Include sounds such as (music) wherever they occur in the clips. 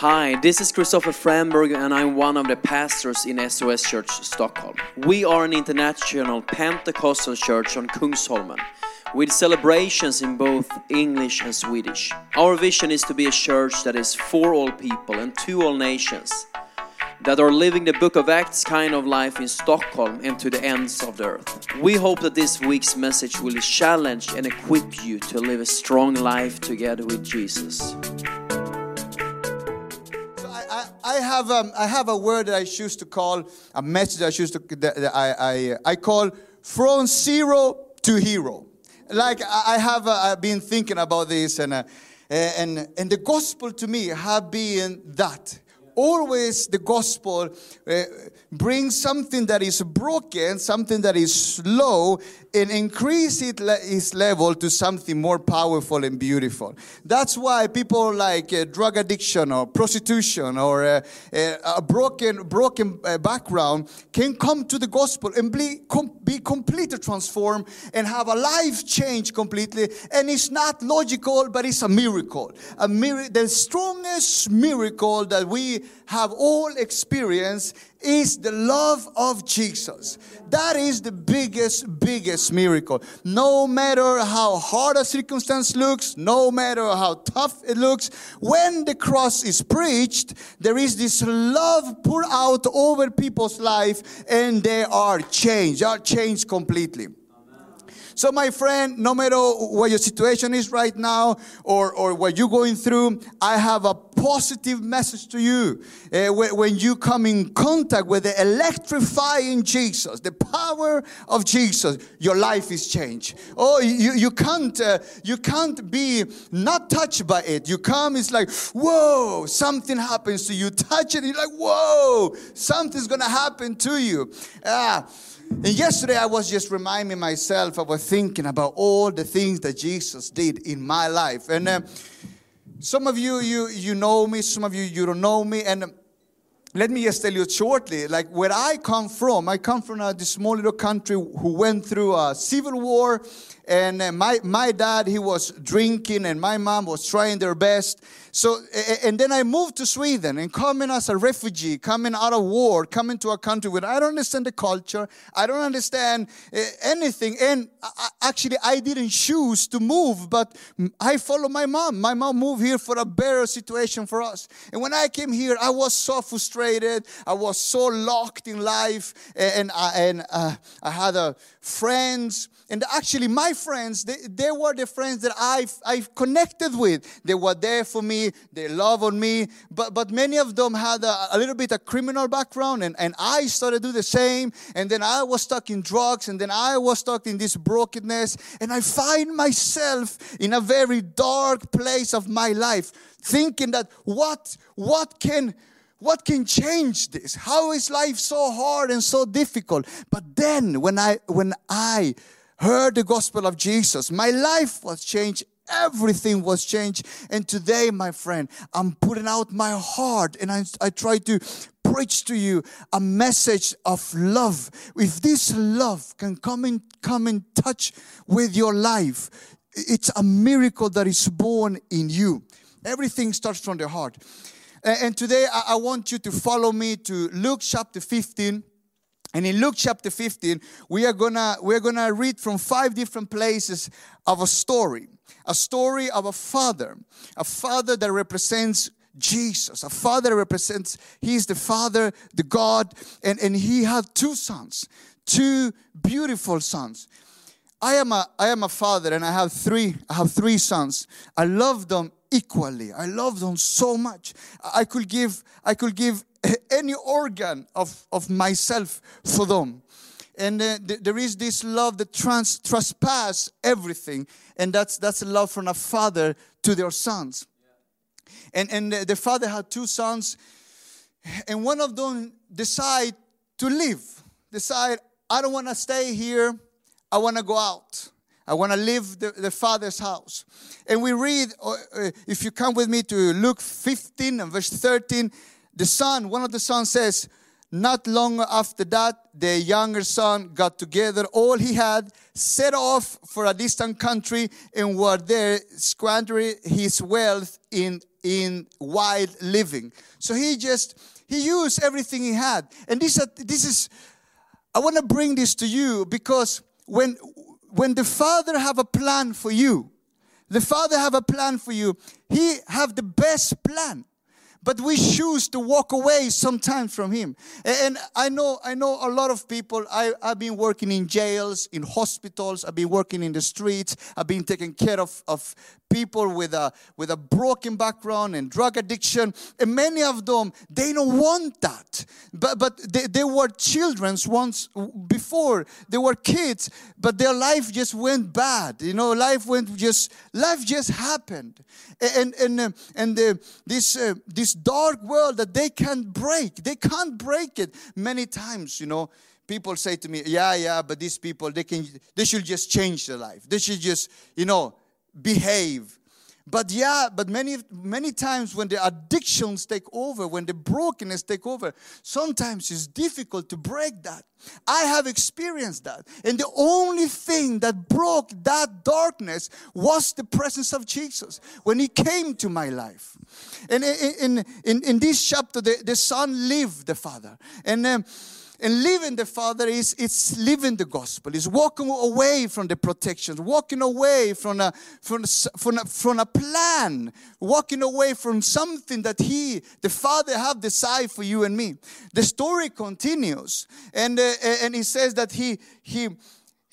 Hi, this is Christopher Framberg, and I'm one of the pastors in SOS Church Stockholm. We are an international Pentecostal church on Kungsholmen with celebrations in both English and Swedish. Our vision is to be a church that is for all people and to all nations, that are living the book of Acts kind of life in Stockholm and to the ends of the earth. We hope that this week's message will challenge and equip you to live a strong life together with Jesus. I, have um, I have a word that I choose to call a message I choose to that, that I, I I call from zero to hero. Like I I have uh, I've been thinking about this and uh, and and the gospel to me have been that. Always the gospel uh, brings something that is broken, something that is slow, and increase it le- its level to something more powerful and beautiful. That's why people like uh, drug addiction or prostitution or uh, uh, a broken broken uh, background can come to the gospel and be, com- be completely transformed and have a life change completely. And it's not logical, but it's a miracle. A mir- the strongest miracle that we have all experienced is the love of Jesus. That is the biggest, biggest miracle. No matter how hard a circumstance looks, no matter how tough it looks, when the cross is preached, there is this love poured out over people's life and they are changed, they are changed completely. So, my friend, no matter what your situation is right now or, or what you're going through, I have a positive message to you. Uh, when, you come in contact with the electrifying Jesus, the power of Jesus, your life is changed. Oh, you, you can't uh, you can't be not touched by it. You come, it's like, whoa, something happens to you. Touch it, you're like, whoa, something's gonna happen to you. Ah. And yesterday I was just reminding myself, I was thinking about all the things that Jesus did in my life. And uh, some of you, you, you know me, some of you, you don't know me. And um, let me just tell you shortly, like where I come from, I come from a this small little country who went through a civil war. And uh, my, my dad, he was drinking and my mom was trying their best. So, and then I moved to Sweden and coming as a refugee, coming out of war, coming to a country where I don't understand the culture, I don't understand uh, anything. And actually, I didn't choose to move, but I follow my mom. My mom moved here for a better situation for us. And when I came here, I was so frustrated. I was so locked in life, and I, and uh, I had uh, friends. And actually, my friends, they, they were the friends that I've, I've connected with. They were there for me. They love on me. But, but many of them had a, a little bit of criminal background. And, and I started to do the same. And then I was stuck in drugs. And then I was stuck in this brokenness. And I find myself in a very dark place of my life, thinking that what, what can, what can change this? How is life so hard and so difficult? But then when I when I heard the gospel of Jesus, my life was changed. Everything was changed. And today, my friend, I'm putting out my heart and I, I try to preach to you a message of love. If this love can come in, come in touch with your life, it's a miracle that is born in you. Everything starts from the heart. And today I I want you to follow me to Luke chapter 15. And in Luke chapter 15, we are gonna we're gonna read from five different places of a story. A story of a father, a father that represents Jesus, a father that represents, he's the father, the God, and, and he had two sons, two beautiful sons. I am a I am a father and I have three I have three sons. I love them equally. I love them so much. I could give I could give (laughs) any organ of, of myself for them. And uh, th- there is this love that trans trespass everything, and that's that's a love from a father to their sons. And and the the father had two sons, and one of them decide to leave. Decide I don't want to stay here. I want to go out. I want to leave the, the father's house. And we read, uh, uh, if you come with me to Luke 15 and verse 13, the son, one of the sons says, not long after that, the younger son got together all he had, set off for a distant country, and were there squandering his wealth in, in wild living. So he just, he used everything he had. And this, this is, I want to bring this to you because when, when the Father have a plan for you, the Father have a plan for you, He have the best plan but we choose to walk away sometimes from him. And i know i know a lot of people I, i've been working in jails in hospitals i've been working in the streets i've been taking care of, of people with a with a broken background and drug addiction. And many of them they don't want that. But but they, they were children once before. They were kids but their life just went bad. You know life went just life just happened. And and uh, and uh, this uh, this dark world that they can't break they can't break it many times you know people say to me yeah yeah but these people they can they should just change their life they should just you know behave. But yeah, but many many times when the addictions take over, when the brokenness take over, sometimes it's difficult to break that. I have experienced that. And the only thing that broke that darkness was the presence of Jesus when he came to my life. And in in in, this chapter, the, the son lived the father. And um, and living the Father is it's living the gospel. It's walking away from the protections, walking away from a from from a, from a plan, walking away from something that He, the Father, have decided for you and me. The story continues, and uh, and He says that He He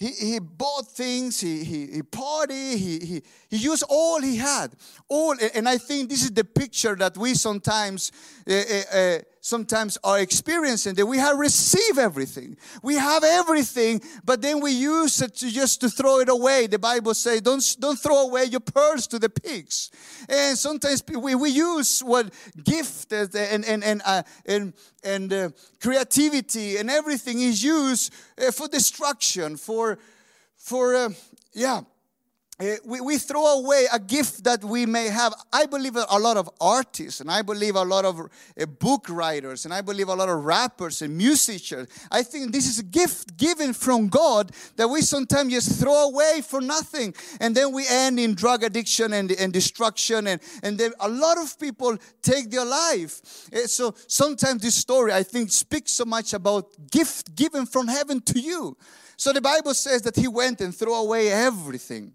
he, he bought things, he, he, he party, he, he, he used all he had. All, and I think this is the picture that we sometimes uh, uh, uh, sometimes are experiencing that we have received everything. We have everything, but then we use it to just to throw it away. The Bible says, don't, don't throw away your pearls to the pigs. And sometimes we, we use what gift and, and, and, uh, and, and uh, creativity and everything is used uh, for destruction, for, for uh, yeah, we, we throw away a gift that we may have. I believe a lot of artists, and I believe a lot of uh, book writers, and I believe a lot of rappers and musicians. I think this is a gift given from God that we sometimes just throw away for nothing. And then we end in drug addiction and, and destruction. And, and then a lot of people take their life. Uh, so sometimes this story, I think, speaks so much about gift given from heaven to you. So the Bible says that he went and threw away everything.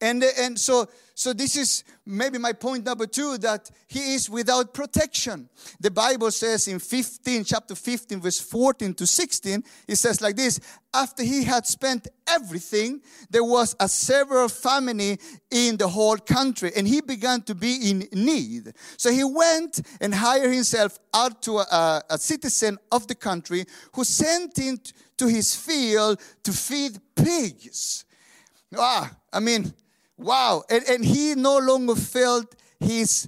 And, and so, so this is maybe my point number two that he is without protection. The Bible says in 15, chapter 15, verse 14 to 16, it says like this After he had spent everything, there was a severe famine in the whole country, and he began to be in need. So he went and hired himself out to a, a citizen of the country who sent him to his field to feed pigs. Ah, I mean, wow. And, and he no longer felt his,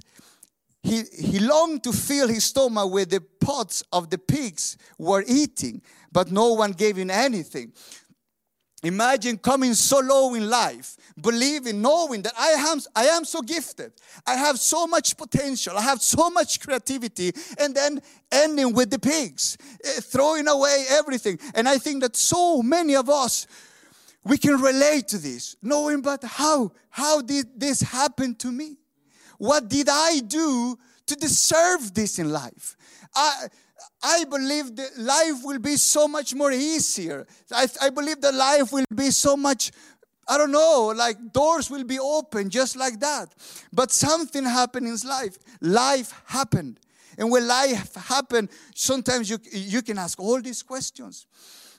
he, he longed to fill his stomach with the pots of the pigs were eating, but no one gave him anything. Imagine coming so low in life, believing, knowing that I am, I am so gifted. I have so much potential. I have so much creativity. And then ending with the pigs, eh, throwing away everything. And I think that so many of us, we can relate to this, knowing but how how did this happen to me? What did I do to deserve this in life? I I believe that life will be so much more easier. I, I believe that life will be so much I don't know, like doors will be open just like that. But something happened in life. Life happened. And when life happened, sometimes you, you can ask all these questions.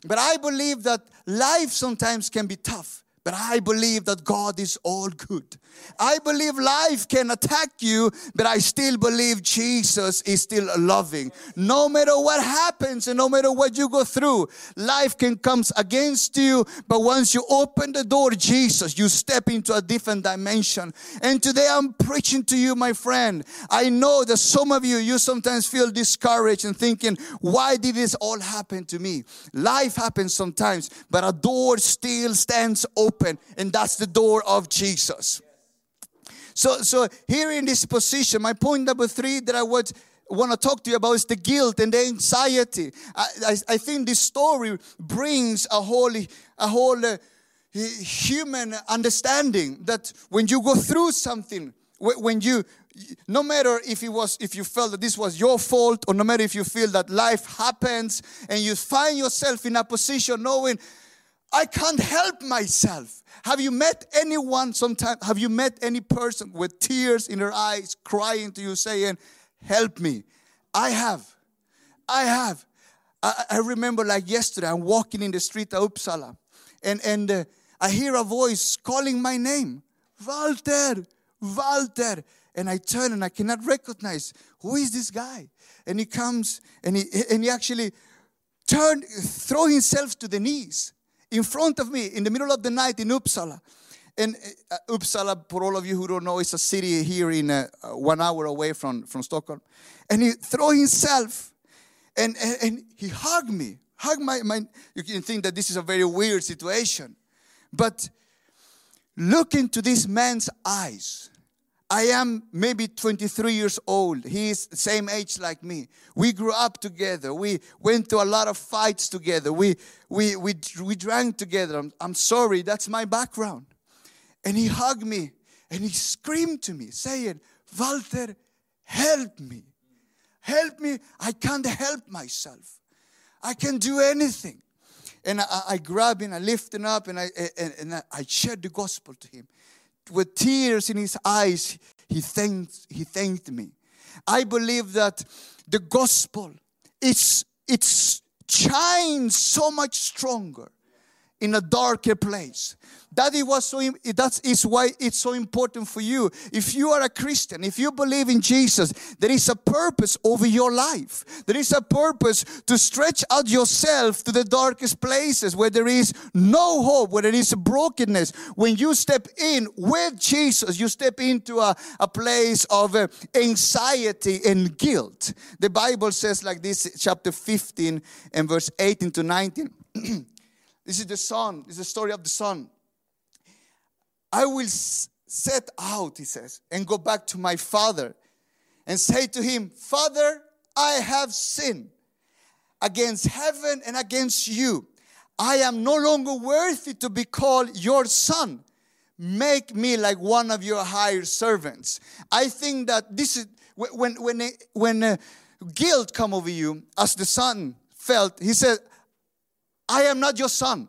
But I believe that life sometimes can be tough. But I believe that God is all good. I believe life can attack you, but I still believe Jesus is still loving. No matter what happens and no matter what you go through, life can come against you, but once you open the door, Jesus, you step into a different dimension. And today I'm preaching to you, my friend. I know that some of you, you sometimes feel discouraged and thinking, why did this all happen to me? Life happens sometimes, but a door still stands open open, and that's the door of Jesus. So, so here in this position, my point number three that I would want to talk to you about is the guilt and the anxiety. I, I, I think this story brings a whole, a whole uh, human understanding that when you go through something, when you, no matter if it was, if you felt that this was your fault, or no matter if you feel that life happens and you find yourself in a position knowing, I can't help myself. Have you met anyone sometime? Have you met any person with tears in her eyes, crying to you, saying, Help me? I have. I have. I, I remember like yesterday, I'm walking in the street of Uppsala, and, and uh, I hear a voice calling my name Walter, Walter. And I turn and I cannot recognize who is this guy. And he comes and he, and he actually turned, throw himself to the knees in front of me in the middle of the night in Uppsala. And uh, Uppsala, for all of you who don't know, is a city here in uh, one hour away from, from Stockholm. And he threw himself and, and, and he hugged me. Hugged my, my, you can think that this is a very weird situation. But look into this man's eyes. I am maybe 23 years old. He is same age like me. We grew up together. We went to a lot of fights together. We, we, we, we drank together. I'm, I'm sorry, that's my background. And he hugged me and he screamed to me, saying, Walter, help me. Help me. I can't help myself. I can do anything. And I, I grabbed him, I lifted him up, and I, and, and I shared the gospel to him. With tears in his eyes, he thanked, he thanked me. I believe that the gospel it's it shines so much stronger in a darker place. That it was so that is why it's so important for you. If you are a christian if you believe in jesus there is a purpose over your life. There is a purpose to stretch out yourself to the darkest places where there is no hope where there is brokenness. When you step in with jesus you step into a, a place of uh, anxiety and guilt. The bible says like this chapter 15 and verse 18 to 19 (clears throat) this is the son this is the story of the son I will set out, he says, and go back to my father and say to him, Father, I have sinned against heaven and against you. I am no longer worthy to be called your son. Make me like one of your hired servants. I think that this is when when when uh, guilt come over you, as the son felt. He said, "I am not your son."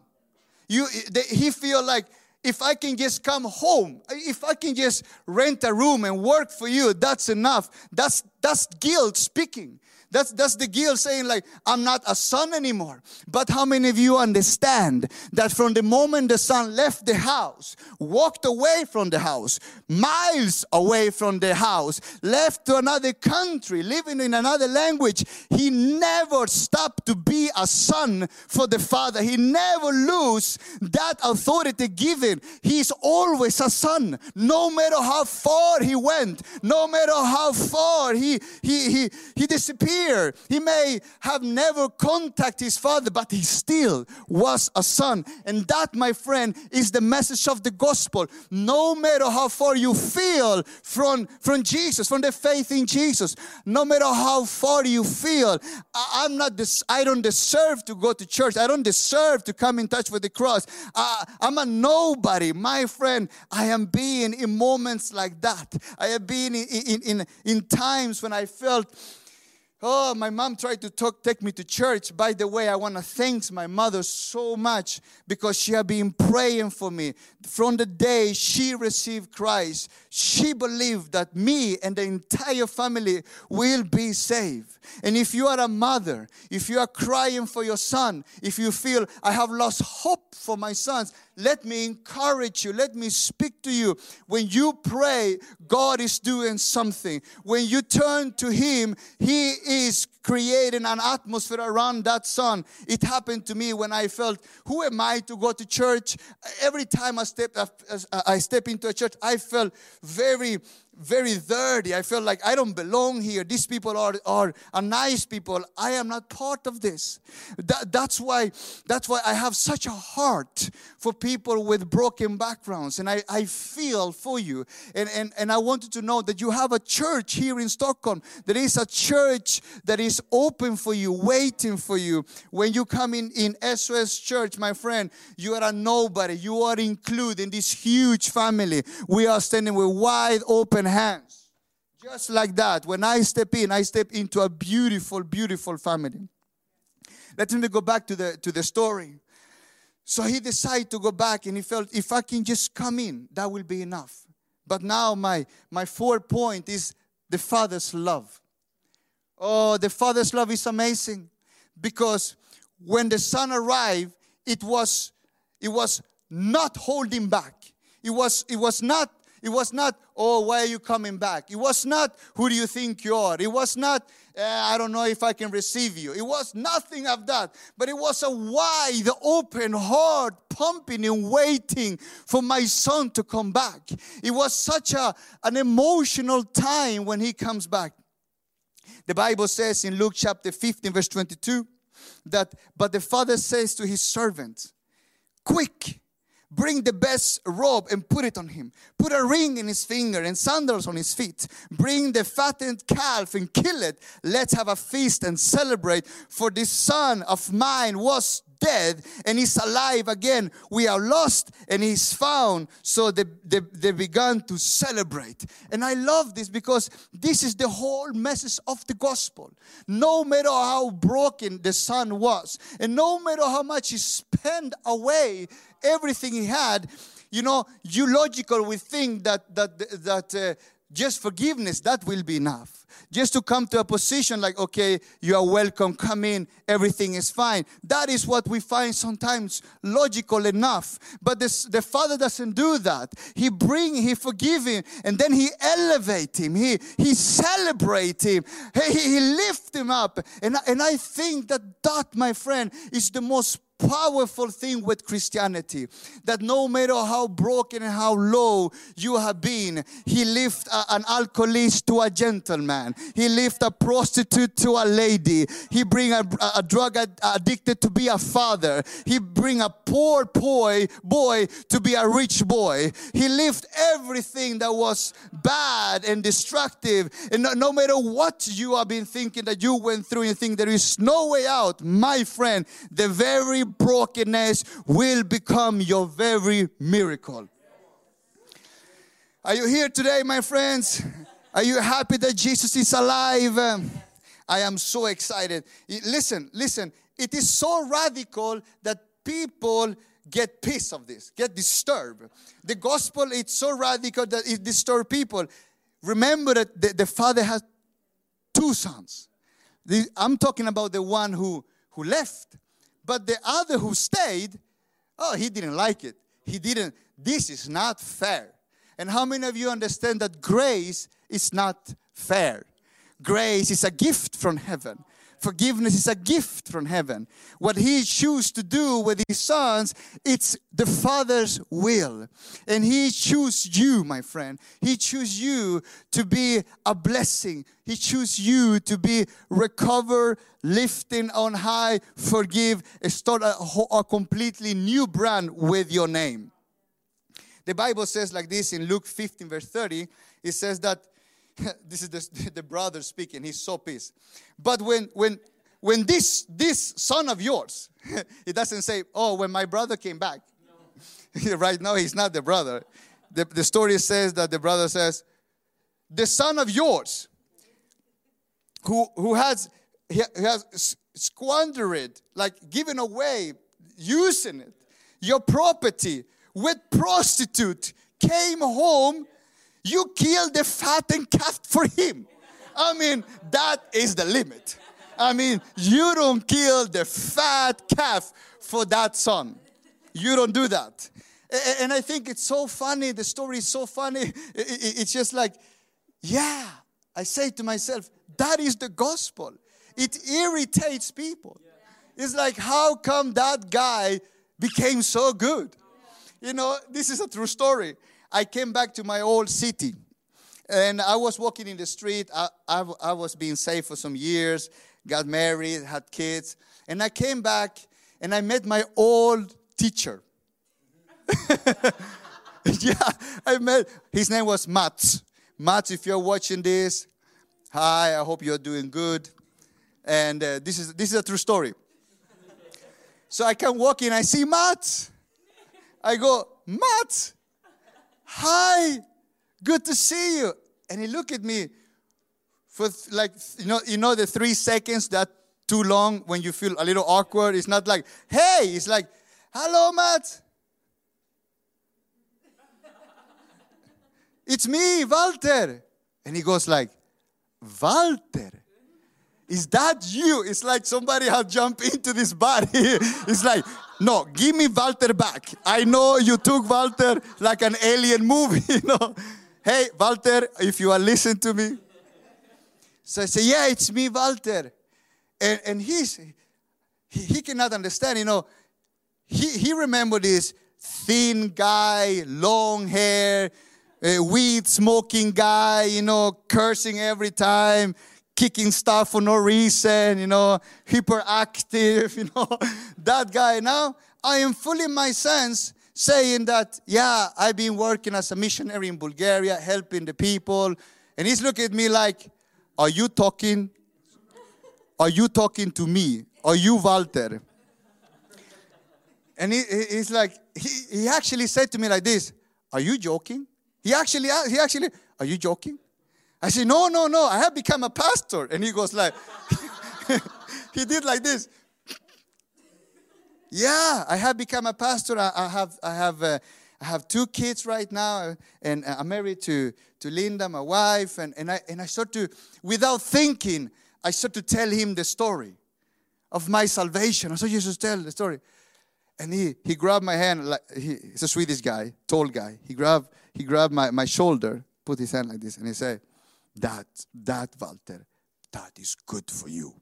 You, he feel like if I can just come home, if I can just rent a room and work for you, that's enough. That's that's guilt speaking. That's, that's the guilt saying, like, I'm not a son anymore. But how many of you understand that from the moment the son left the house, walked away from the house, miles away from the house, left to another country, living in another language, he never stopped to be a son for the father. He never lose that authority given. He's always a son, no matter how far he went, no matter how far he he he he disappeared he may have never contacted his father, but he still was a son. And that, my friend, is the message of the gospel. No matter how far you feel from, from Jesus, from the faith in Jesus, no matter how far you feel, I, am not this, I don't deserve to go to church. I don't deserve to come in touch with the cross. I, I'm a nobody. My friend, I am being in moments like that. I have been in, in, in, in times when I felt Oh, my mom tried to talk, take me to church. By the way, I want to thank my mother so much because she had been praying for me. From the day she received Christ, she believed that me and the entire family will be saved. And if you are a mother, if you are crying for your son, if you feel, I have lost hope for my sons, let me encourage you. Let me speak to you. When you pray, God is doing something. When you turn to Him, He is creating an atmosphere around that son. It happened to me when I felt, who am I to go to church? Every time I step, I step into a church, I felt very very dirty. I felt like I don't belong here. These people are, are, are nice people. I am not part of this. That, that's why that's why I have such a heart for people with broken backgrounds. And I, I feel for you. And, and, and I wanted to know that you have a church here in Stockholm. There is a church that is open for you, waiting for you. When you come in in SOS Church, my friend, you are a nobody. You are included in this huge family. We are standing with wide open hands. Just like that. When I step in, I step into a beautiful, beautiful family. Let me go back to the, to the story. So he decided to go back and he felt if I can just come in, that will be enough. But now my, my fourth point is the Father's love. Oh, the Father's love is amazing because when the Son arrived, it was, it was not holding back. It was, it was not it was not, oh, why are you coming back? It was not, who do you think you are? It was not, eh, I don't know if I can receive you. It was nothing of that. But it was a wide, open heart, pumping and waiting for my son to come back. It was such a, an emotional time when he comes back. The Bible says in Luke chapter 15, verse 22, that, but the father says to his servant, quick, Bring the best robe and put it on him. Put a ring in his finger and sandals on his feet. Bring the fattened calf and kill it. Let's have a feast and celebrate. For this son of mine was dead and he's alive again. We are lost and he's found. So they, they, they began to celebrate. And I love this because this is the whole message of the gospel. No matter how broken the son was, and no matter how much he spent away everything he had, you know, you logical we think that that that uh, just forgiveness that will be enough. Just to come to a position like okay you are welcome come in everything is fine. That is what we find sometimes logical enough. But this, the father doesn't do that. He bring he forgive him and then he elevate him. He he celebrate him. He, he lift him up. And, and i think that that my friend is the most powerful thing with Christianity that no matter how broken and how low you have been, He lift an alcoholic to a gentleman. He lift a prostitute to a lady. He bring a, a drug addicted to be a father. He bring a poor boy boy to be a rich boy. He lift everything that was bad and destructive. And no, no matter what you have been thinking that you went through, you think there is no way out, my friend. The very brokenness will become your very miracle. Are you here today, my friends? Are you happy that Jesus is alive? I am so excited. Listen, listen. It is so radical that people get pissed of this, get disturbed. The gospel is so radical that it disturbs people. Remember that the, the father has two sons. The, I'm talking about the one who, who left. But the other who stayed, oh, he didn't like it. He didn't, this is not fair. And how many of you understand that grace is not fair? Grace is a gift from heaven. Forgiveness is a gift from heaven. What he chooses to do with his sons, it's the Father's will. And he chooses you, my friend. He chooses you to be a blessing. He chooses you to be recover, lifting on high, forgive, start a, a completely new brand with your name. The Bible says like this in Luke 15, verse 30. It says that (laughs) this is the, (laughs) the brother speaking. He's so pissed. But when when when this this son of yours, (laughs) it doesn't say, oh, when my brother came back. No. right now, he's not the brother. The, the story says that the brother says, the son of yours, who who has he has squandered, like given away, using it, your property with prostitute, came home you killed the fattened calf for him. I mean, that is the limit. I mean, you don't kill the fat calf for that son. You don't do that. And I think it's so funny. The story is so funny. It's just like, yeah, I say to myself, that is the gospel. It irritates people. It's like, how come that guy became so good? You know, this is a true story. I came back to my old city. And I was walking in the street. I, I, I was being safe for some years, got married, had kids. And I came back and I met my old teacher. (laughs) yeah, I met, his name was Mats. Mats, if you're watching this, hi, I hope you're doing good. And uh, this, is, this is a true story. So I come walking, I see Mats. I go, Mats, hi, good to see you. And he looked at me for like, you know, you know the three seconds that too long when you feel a little awkward. It's not like, hey, it's like, hello, Matt. It's me, Walter. And he goes like, Walter, is that you? It's like somebody had jumped (laughs) into this body. it's like, no, give me Walter back. I know you took Walter like an alien movie, (laughs) you know. Hey, Walter, if you are listening to me. So I say, yeah, it's me, Walter. And, and he's, he, he cannot understand, you know. He, he remembered this thin guy, long hair, weed smoking guy, you know, cursing every time, kicking stuff for no reason, you know, hyperactive, (laughs) you know, that guy. Now I am fully my sense saying that, yeah, I've been working as a missionary in Bulgaria, helping the people. And he's looking at me like, are you talking? Are you talking to me? Are you Walter? And he, he's like, he, he actually said to me like this, are you joking? He actually, he actually, are you joking? I said, no, no, no, I have become a pastor. And he goes like, (laughs) he did like this. Yeah, I have become a pastor. I, I have, I have, uh, I have two kids right now, and I'm married to, to Linda, my wife. And, and, I, and I start to, without thinking, I start to tell him the story of my salvation. I said, Jesus, tell the story. And he, he grabbed my hand, like he, he's a Swedish guy, tall guy. He grabbed he grabbed my, my shoulder, put his hand like this, and he said, That, that, Walter, that is good for you.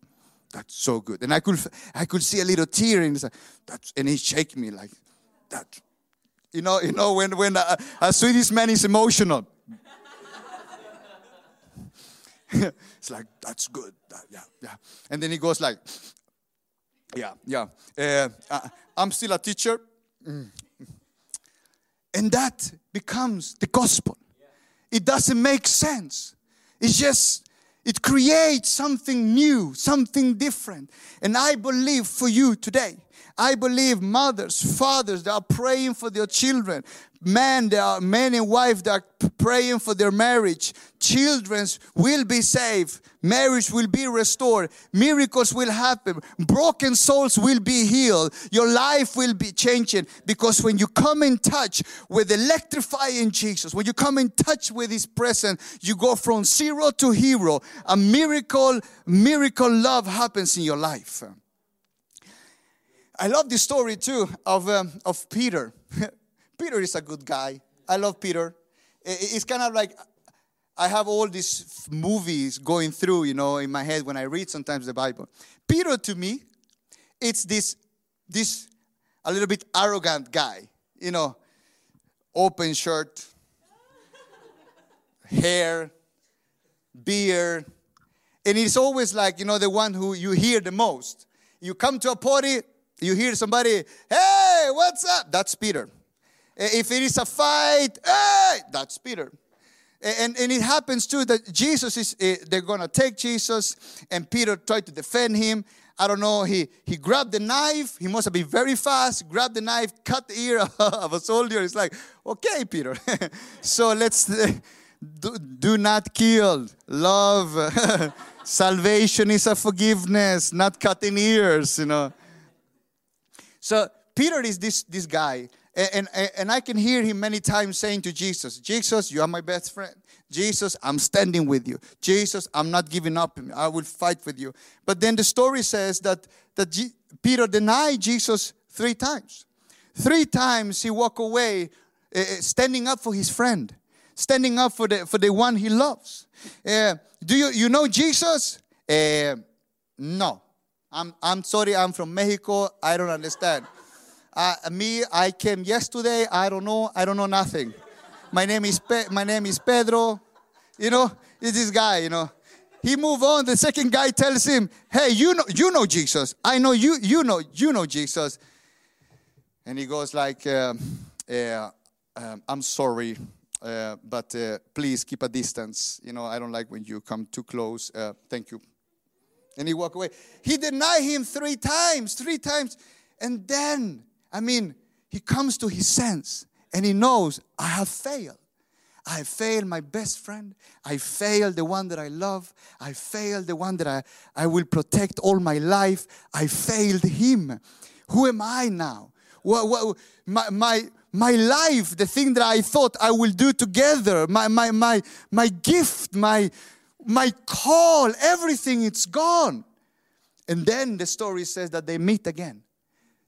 That's so good. And I could, I could see a little tear in his That's, and he shake me like that. You know, you know when, when a, a Swedish man is emotional. (laughs) it's like, that's good. yeah, yeah. And then he goes like, yeah, yeah. Uh, I'm still a teacher. Mm. And that becomes the gospel. It doesn't make sense. It's just, it creates something new, something different. And I believe for you today, I believe mothers, fathers that are praying for their children, men, there are men and that are praying for their marriage. Children will be saved. Marriage will be restored. Miracles will happen. Broken souls will be healed. Your life will be changing because when you come in touch with electrifying Jesus, when you come in touch with His presence, you go from zero to hero. A miracle, miracle love happens in your life. I love this story too of, um, of Peter. (laughs) Peter is a good guy. I love Peter. It's kind of like I have all these movies going through, you know, in my head when I read sometimes the Bible. Peter to me, it's this this a little bit arrogant guy, you know, open shirt, hair, beard, and it's always like, you know, the one who you hear the most. You come to a party, you hear somebody, hey, what's up? That's Peter. If it is a fight, hey, that's Peter. And, and it happens too that Jesus is, eh, they're gonna take Jesus, and Peter tried to defend him. I don't know, he, he grabbed the knife, he must have been very fast, grabbed the knife, cut the ear (laughs) of a soldier. It's like, okay, Peter. (laughs) so let's eh, do, do not kill, love. (laughs) Salvation is a forgiveness, not cutting ears, you know. So Peter is this, this guy. And, and, and I can hear him many times saying to Jesus, Jesus, you are my best friend. Jesus, I'm standing with you. Jesus, I'm not giving up. I will fight with you. But then the story says that, that G- Peter denied Jesus three times. Three times he walked away uh, standing up for his friend, standing up for the, for the one he loves. Uh, do you, you know Jesus? Uh, no. I'm, I'm sorry, I'm from Mexico. I don't understand. Uh, me, I came yesterday. I don't know. I don't know nothing. My name is Pe- my name is Pedro. You know, it's this guy, you know. He move on. The second guy tells him, "Hey, you know, you know Jesus. I know you. You know, you know Jesus." And he goes like, uh, uh, um, "I'm sorry, uh, but uh, please keep a distance. You know, I don't like when you come too close. Uh, thank you." And he walk away. He denied him three times, three times, and then, I mean, he comes to his sense and he knows I have failed. I failed my best friend. I failed the one that I love. I failed the one that I, I will protect all my life. I failed him. Who am I now? What, what, my, my, my life, the thing that I thought I will do together, my, my, my, my gift, my, my call, everything, it's gone. And then the story says that they meet again.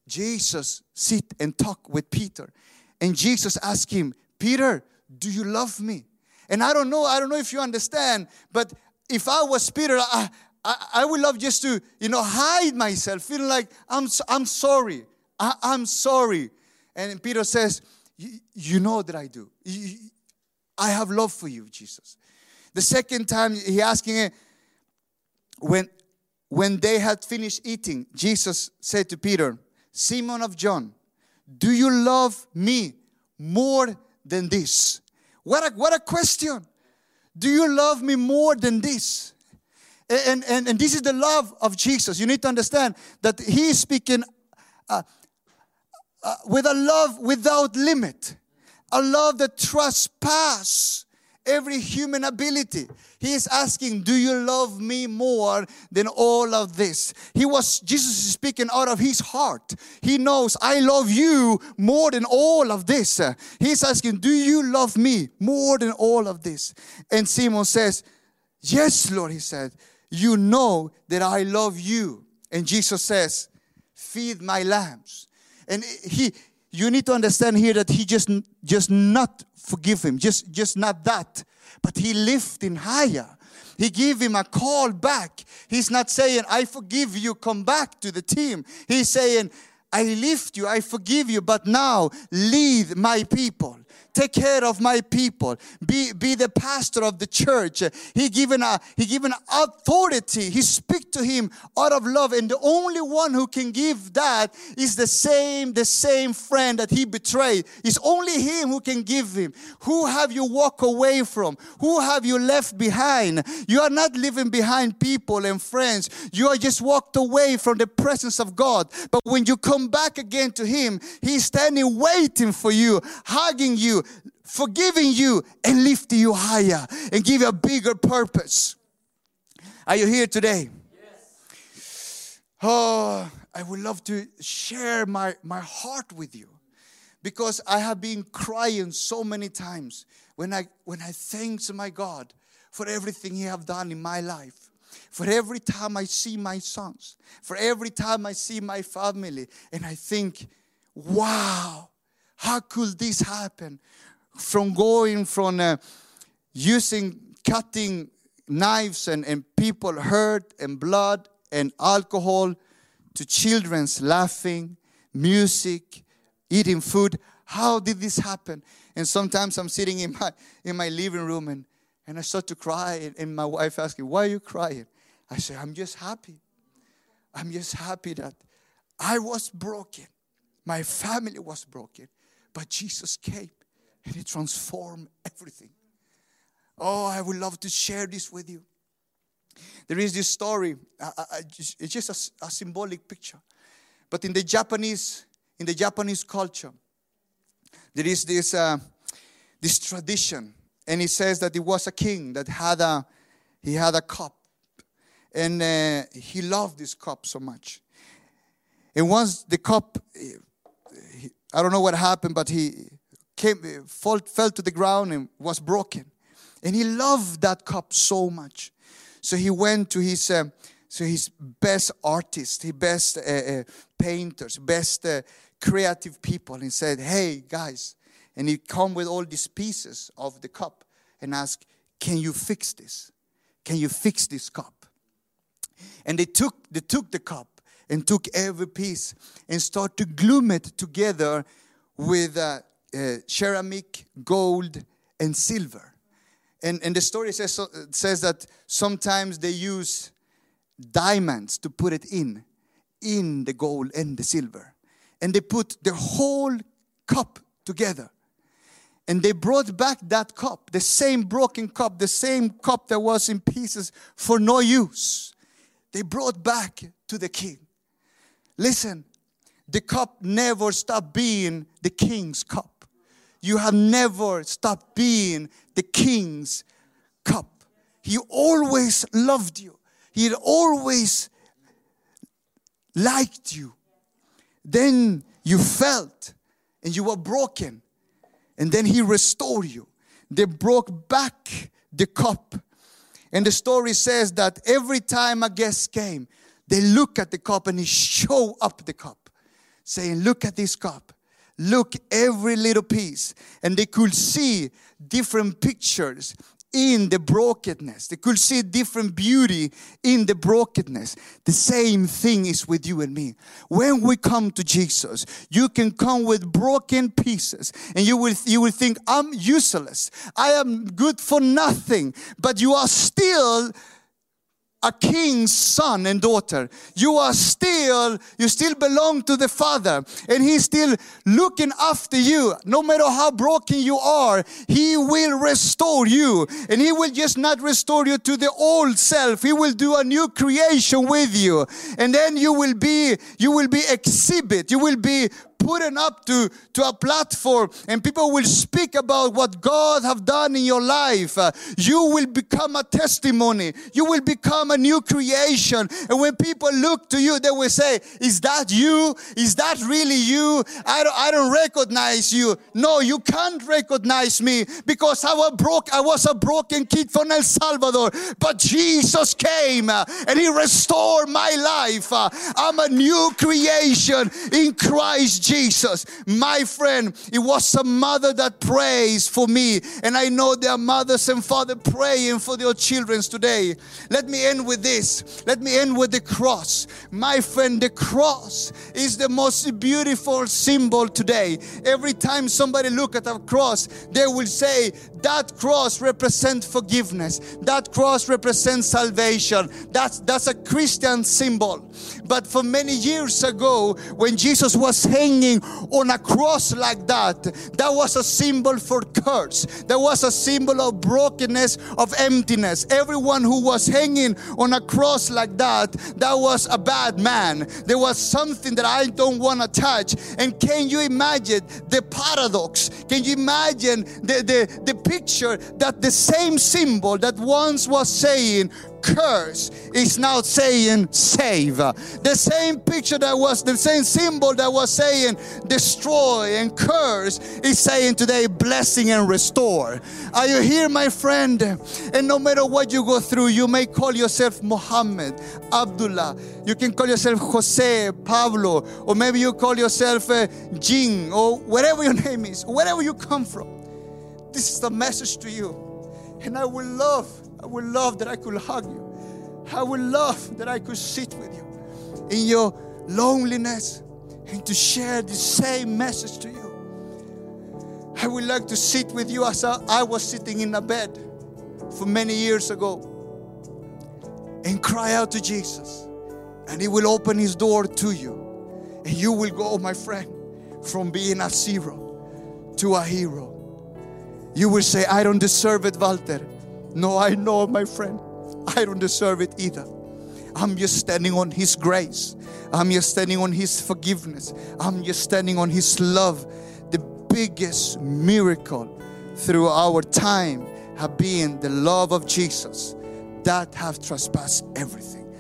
Jesus sit and talk with Peter. And Jesus asked him, Peter, do you love me? And I don't know, I don't know if you understand, but if I was Peter, I, I, I would love just to, you know, hide myself, feeling like I'm, I'm sorry. I, am sorry. And Peter says, You know that I do. I have love for you, Jesus. The second time he asking it, when, when they had finished eating, Jesus said to Peter, Simon of John, do you love me more than this? What a, what a question. Do you love me more than this? And, and, and this is the love of Jesus. You need to understand that He is speaking uh, uh, with a love without limit, a love that trespasses every human ability. He is asking, Do you love me more than all of this? He was, Jesus is speaking out of his heart. He knows, I love you more than all of this. He's asking, Do you love me more than all of this? And Simon says, Yes, Lord, he said, You know that I love you. And Jesus says, Feed my lambs. And he, you need to understand here that he just just not forgive him just just not that. But he lift higher. He give him a call back. He's not saying i forgive you come back to the team. He's saying i lift you i forgive you but now lead my people take care of my people. Be, be the pastor of the church. He given a he given authority. He speak to him out of love. And the only one who can give that is the same the same friend that he betrayed. It's only him who can give him. Who have you walk away from? Who have you left behind? You are not leaving behind people and friends. You are just walked away from the presence of god. But when you come back again to him he's standing waiting for you hugging you forgiving you and lifting you higher and give you a bigger purpose. Are you here today? Yes. Oh, I would love to share my, my heart with you because I have been crying so many times when I when I thanks my God for everything He have done in my life. For every time I see my sons, for every time I see my family, and I think, wow, how could this happen? From going from uh, using cutting knives and, and people hurt and blood and alcohol to children's laughing, music, eating food. How did this happen? And sometimes I'm sitting in my in my living room and, and I start to cry and, my wife asking, Why are you crying? I say, I'm just happy. I'm just happy that I was broken. My family was broken. But Jesus came and He transformed everything. Oh, I would love to share this with you. There is this story, it's just a, a symbolic picture. But in the Japanese, in the Japanese culture, there is this, uh, this tradition, and it says that it was a king that had a, he had a cup, and uh, he loved this cup so much. And once the cup I don't know what happened, but he came, fall, fell to the ground and was broken. And he loved that cup so much. So he went to his, uh, so his best artists, his best uh, uh, painters, best uh, creative people, and said, "Hey guys," and he come with all these pieces of the cup and asked, "Can you fix this? Can you fix this cup?" And they took they took the cup and took every piece and started to glue it together with uh, uh, ceramic, gold, and silver. And, and the story says, says that sometimes they use diamonds to put it in, in the gold and the silver. And they put the whole cup together. And they brought back that cup, the same broken cup, the same cup that was in pieces for no use. They brought back to the king. Listen, the cup never stopped being the king's cup. You have never stopped being the king's cup. He always loved you. He always liked you. Then you felt and you were broken. And then he restored you. They broke back the cup. And the story says that every time a guest came, they look at the cup and he show up the cup, saying, Look at this cup. Look every little piece. And they could see different pictures in the brokenness. They could see different beauty in the brokenness. The same thing is with you and me. When we come to Jesus, you can come with broken pieces and you will, you will think, I'm useless. I am good for nothing. But you are still a king's son and daughter. You are still, you still belong to the Father, and He's still looking after you. No matter how broken you are, He will restore you. And He will just not restore you to the old self. He will do a new creation with you. And then you will be, you will be exhibit. You will be putting up to, to a platform and people will speak about what God have done in your life, uh, you will become a testimony. You will become a new creation. And when people look to you, they will say, is that you? Is that really you? I don't, I don't recognize you. No, you can't recognize me because I was broke. I was a broken kid from El Salvador, but Jesus came uh, and he restored my life. Uh, I'm a new creation in Christ Jesus. Jesus. My friend, it was a mother that prays for me. And I know there are mothers and fathers praying for their children today. Let me end with this. Let me end with the cross. My friend, the cross is the most beautiful symbol today. Every time somebody look at a cross, they will say, that cross represents forgiveness. That cross represents salvation. That's, that's a Christian symbol. But for many years ago, when Jesus was hanging on a cross like that, that was a symbol for curse. That was a symbol of brokenness, of emptiness. Everyone who was hanging on a cross like that, that was a bad man. There was something that I don't want to touch. And can you imagine the paradox? Can you imagine the, the, the picture that the same symbol that once was saying, curse is now saying save. The same picture that was the same symbol that was saying destroy and curse is saying today blessing and restore. Are you here, my friend? And no matter what you go through, you may call yourself Muhammad, Abdullah, you can call yourself Jose, Pablo, or maybe you call yourself uh, Jing, or whatever your (laughs) name is, wherever you come from. This is the message to you. And I would love I would love that I could hug you. I would love that I could sit with you in your loneliness and to share the same message to you. I would like to sit with you as I was sitting in a bed for many years ago and cry out to Jesus, and He will open His door to you, and you will go, oh, my friend, from being a zero to a hero. You will say, I don't deserve it, Walter. No, I know, my friend, I don't deserve it either. I'm just standing on His grace. I'm just standing on His forgiveness. I'm just standing on His love. The biggest miracle through our time have been the love of Jesus that have trespassed everything.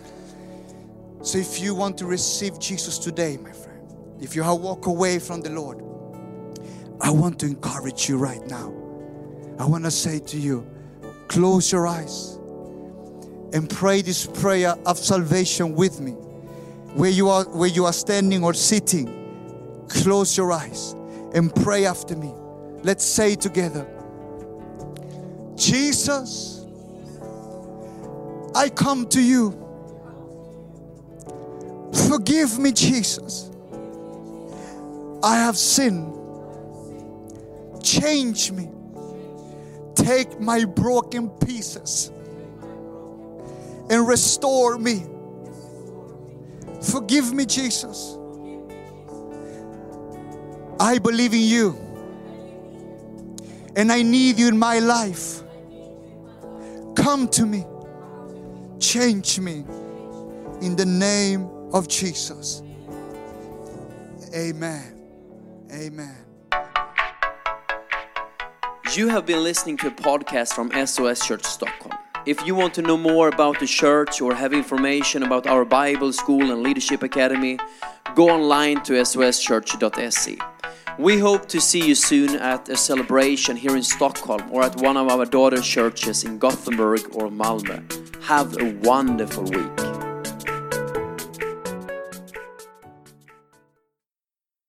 So if you want to receive Jesus today, my friend, if you have walked away from the Lord, I want to encourage you right now. I want to say to you, Close your eyes and pray this prayer of salvation with me. Where you are, where you are standing or sitting, close your eyes and pray after me. Let's say together Jesus, I come to you. Forgive me, Jesus. I have sinned. Change me take my broken pieces and restore me. Forgive me, Jesus. I believe in you and I need you in my life. Come to me, change me in the name of Jesus. Amen. Amen. You have been listening to a podcast from SOS Church Stockholm. If you want to know more about the church or have information about our Bible school and leadership academy, go online to soschurch.se. We hope to see you soon at a celebration here in Stockholm or at one of our daughter churches in Gothenburg or Malmö. Have a wonderful week.